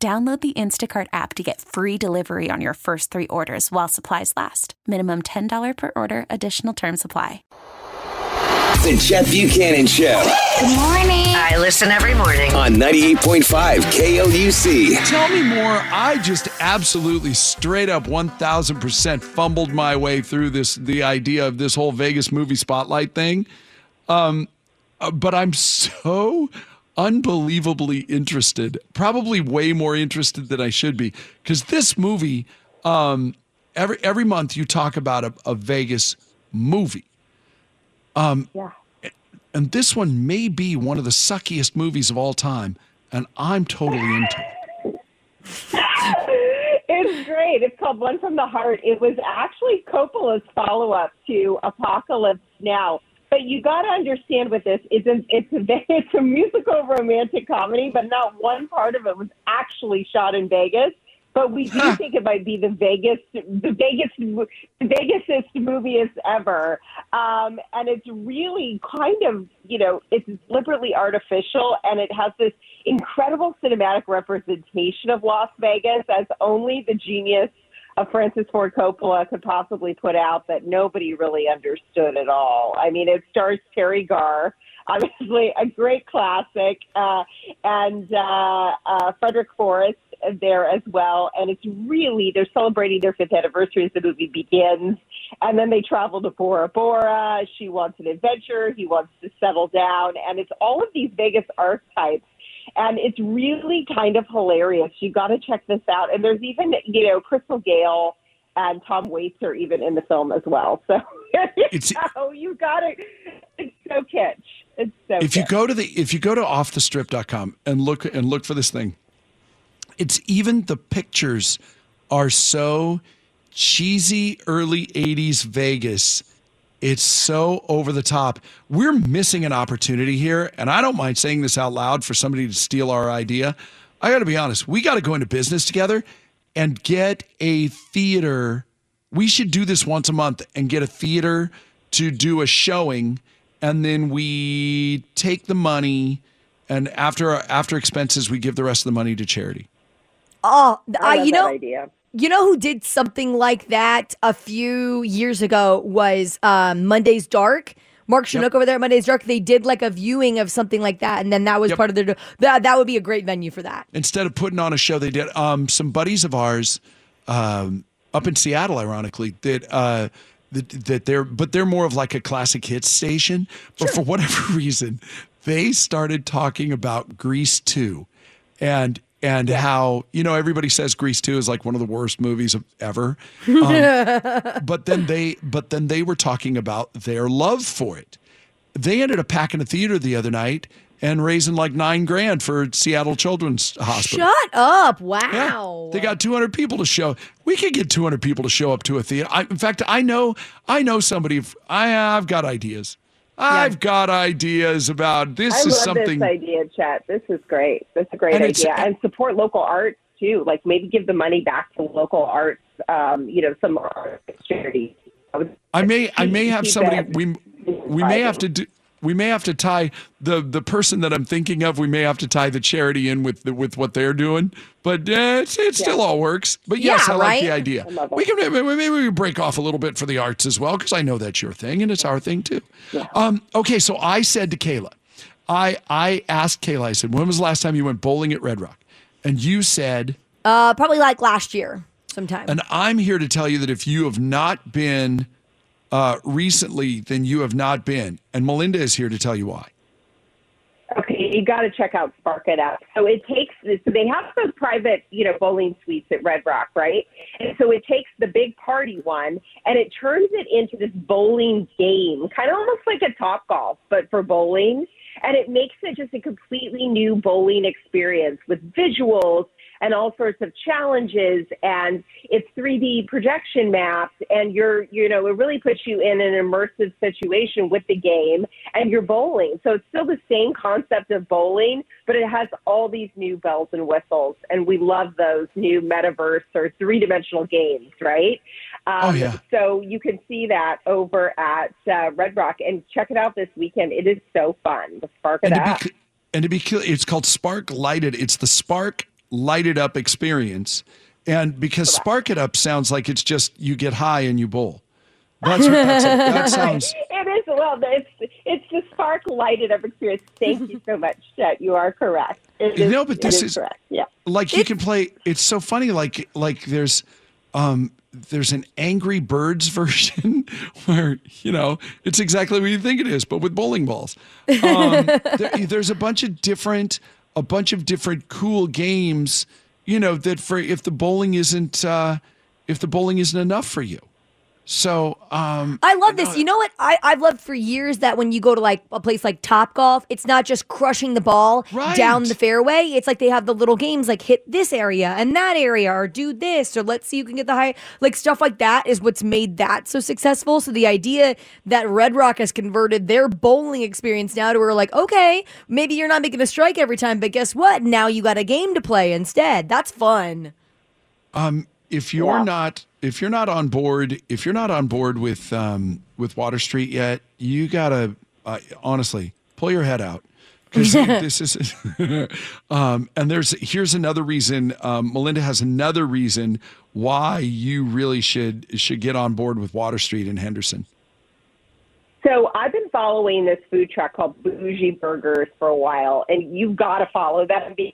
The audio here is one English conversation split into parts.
Download the Instacart app to get free delivery on your first three orders while supplies last. Minimum $10 per order, additional term supply. The Chet Buchanan Show Good morning. I listen every morning. on 98.5 KLUC. Tell me more. I just absolutely straight up 1000% fumbled my way through this the idea of this whole Vegas movie spotlight thing. Um uh, but I'm so unbelievably interested. Probably way more interested than I should be cuz this movie um every every month you talk about a, a Vegas movie. Um Yeah. and this one may be one of the suckiest movies of all time and I'm totally into it. It's great. It's called One from the Heart. It was actually Coppola's follow up to Apocalypse Now. But you got to understand with this, it's a, it's a it's a musical romantic comedy, but not one part of it was actually shot in Vegas. But we do think it might be the Vegas, the Vegas, the Vegasest moviest ever, um, and it's really kind of you know it's deliberately artificial, and it has this incredible cinematic representation of Las Vegas as only the genius of Francis Ford Coppola could possibly put out that nobody really understood at all. I mean, it stars Teri Garr, obviously a great classic, uh, and uh, uh, Frederick Forrest there as well. And it's really, they're celebrating their fifth anniversary as the movie begins. And then they travel to Bora Bora. She wants an adventure. He wants to settle down. And it's all of these Vegas archetypes and it's really kind of hilarious. You got to check this out. And there's even, you know, Crystal Gayle and Tom Waits are even in the film as well. So It's- oh, you got it. It's so kitsch. It's so. if you go to the if you go to offthestrip.com and look and look for this thing it's even the pictures are so cheesy early 80s vegas it's so over the top. We're missing an opportunity here and i don't mind saying this out loud for somebody to steal our idea. I got to be honest we got to go into business together and get a theater. We should do this once a month and get a theater to do a showing and then we take the money and after after expenses we give the rest of the money to charity. Oh, I love you know, idea. You know who did something like that a few years ago was um, Monday's Dark. Mark Shunock over there at Monday's Dark. They did like a viewing of something like that, and then that was Yep. part of their. That that would be a great venue for that. instead of putting on a show they did um some buddies of ours um up in Seattle ironically that uh that, that they're but they're more of like a classic hits station but for whatever reason they started talking about Grease 2 and and how you know everybody says Grease 2 is like one of the worst movies of ever Um, but then they but then they were talking about their love for it they ended up packing a theater the other night and raising like nine grand for Seattle Children's Hospital. Shut up! Yeah. Wow. They got 200 people to show. We could get 200 people to show up to a theater. I, in fact, I know, I know somebody. I, I've got ideas. I've got ideas about this I is love something. this idea, Chet. This is great. That's a great And idea. And support local arts too. Like maybe give the money back to local arts. Um, you know, some art charities. I may, I may have somebody. We, we may have to do. We may have to tie the the person that I'm thinking of. We may have to tie the charity in with the, with what they're doing, but uh, it's, it still all works. But yes, Yeah, I like the idea. I love it. We can maybe, maybe we break off a little bit for the arts as well because I know that's your thing and it's our thing too. Um, okay, so I said to Kayla, I I asked Kayla. I said, when was the last time you went bowling at Red Rock? And you said, Uh, probably like last year, sometime. and I'm here to tell you that if you have not been uh, recently, than you have not been. And Melinda is here to tell you why. Okay, you got to check out Spark It Up. So it takes so they have those private, you know, bowling suites at Red Rock, right? And so it takes the big party one and it turns it into this bowling game, kind of almost like a Top Golf, but for bowling. And it makes it just a completely new bowling experience with visuals and all sorts of challenges and it's 3D projection maps and you're, you know, it really puts you in an immersive situation with the game and you're bowling. So it's still the same concept of bowling, but it has all these new bells and whistles. And we love those new metaverse or three dimensional games, right? Um, Oh, yeah. So you can see that over at uh, Red Rock and check it out this weekend. It is so fun. The Spark It and Up. be, and to be clear, it's called Spark Lighted. It's the Spark Lighted Up experience. And because Spark It Up sounds like it's just you get high and you bowl. That's what that's, that sounds. It is well. It's it's the spark lighted up experience. Thank you so much, Chet. You are correct. It is, No, but this it is- correct. Yeah. like you can play it's so funny like like there's um there's an angry birds version where you know it's exactly what you think it is but with bowling balls um, there, there's a bunch of different a bunch of different cool games you know that for if the bowling isn't uh if the bowling isn't enough for you so um I love this. You know what? I, I've loved for years that when you go to like a place like Top Golf, it's not just crushing the ball Right. down the fairway. It's like they have the little games like hit this area and that area or do this or let's see who can get the high like stuff like that is what's made that so successful. So the idea that Red Rock has converted their bowling experience now to where like, okay, maybe you're not making a strike every time, but guess what? Now you got a game to play instead. That's fun. If you're Yeah. not if you're not on board if you're not on board with um with water street yet you gotta uh, honestly pull your head out because this is um and there's here's another reason um, melinda has another reason why you really should should get on board with water street in henderson So I've been following this food truck called Bougie Burgers for a while, and you've got to follow them because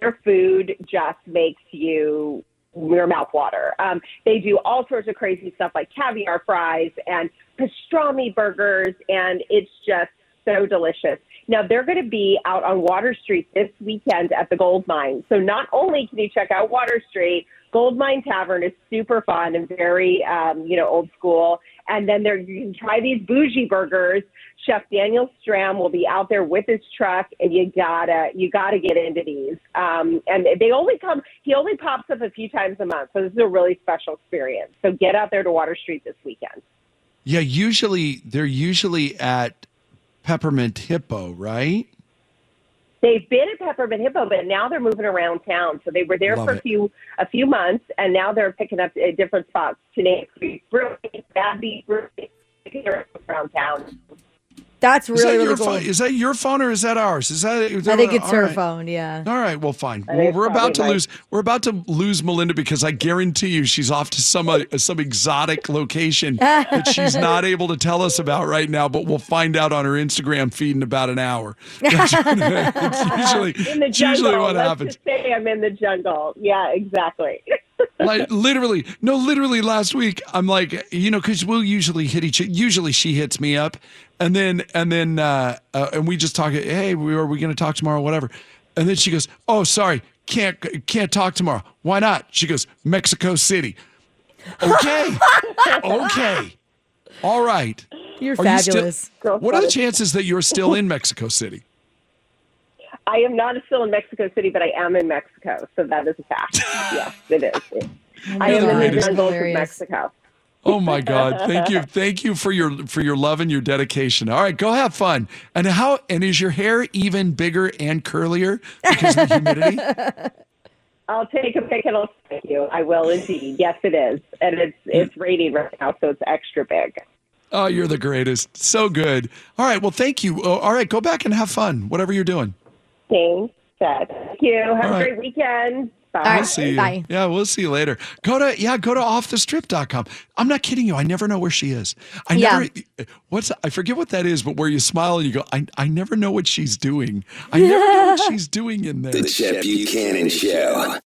their food just makes you your mouth water. Um, they do all sorts of crazy stuff like caviar fries and pastrami burgers, and it's just so delicious. Now they're going to be out on Water Street this weekend at the Gold Mine. So not only can you check out Water Street, Gold Mine Tavern is super fun and very, um, you know, old school. And then there you can try these bougie burgers. Chef Daniel Stram will be out there with his truck, and you gotta you gotta get into these. Um, and they only come. He only pops up a few times a month, so this is a really special experience. So get out there to Water Street this weekend. yeah usually they're usually at peppermint hippo right They've been at Peppermint Hippo, but now they're moving around town. So they were there Love for a few a few months, and now they're picking up at different spots. Today, Brewing, Bad Beat Brewing, around town. That's is that, really, really your cool. phone? is that your phone or is that ours is that I think it's her right. phone, yeah. All right, well, fine. Well, we're about to probably lose. We're about to lose Melinda because I guarantee you she's off to some uh, some exotic location that she's not able to tell us about right now. But we'll find out on her Instagram feed in about an hour. That's it's usually, In the it's jungle. usually what Let's happens. just say I'm in the jungle. Yeah, exactly. like literally no literally last week i'm like you know because we'll usually hit each usually she hits me up and then and then uh, uh and we just talk hey we are we gonna talk tomorrow whatever. And then she goes oh sorry can't can't talk tomorrow. Why not? She goes mexico city. Okay. Okay. All right. You're Are you still- fabulous. What are the chances that you're still in mexico city I am not still in Mexico City, but I am in Mexico, so that is a fact. yes, it is. I am in the jungles of Mexico. Oh my God! Thank you, thank you for your for your love and your dedication. All right, go have fun. And how? And is your hair even bigger and curlier because of the humidity? I'll take a pic and I'll thank you. I will indeed. Yes, it is, and it's it's raining right now, so it's extra big. Oh, you're the greatest. So good. All right. Well, thank you. Oh, all right, go back and have fun. Whatever you're doing. Thanks. Thank you. Have All a right. great weekend. Bye. All right. We'll see you. Bye. Yeah, we'll see you later. Go to yeah, go to offthestrip.com. I'm not kidding you. I never know where she is. I Yeah. never what's I forget what that is, but where you smile and you go, I I never know what she's doing. I never know what she's doing in there. The Chet Buchanan Show.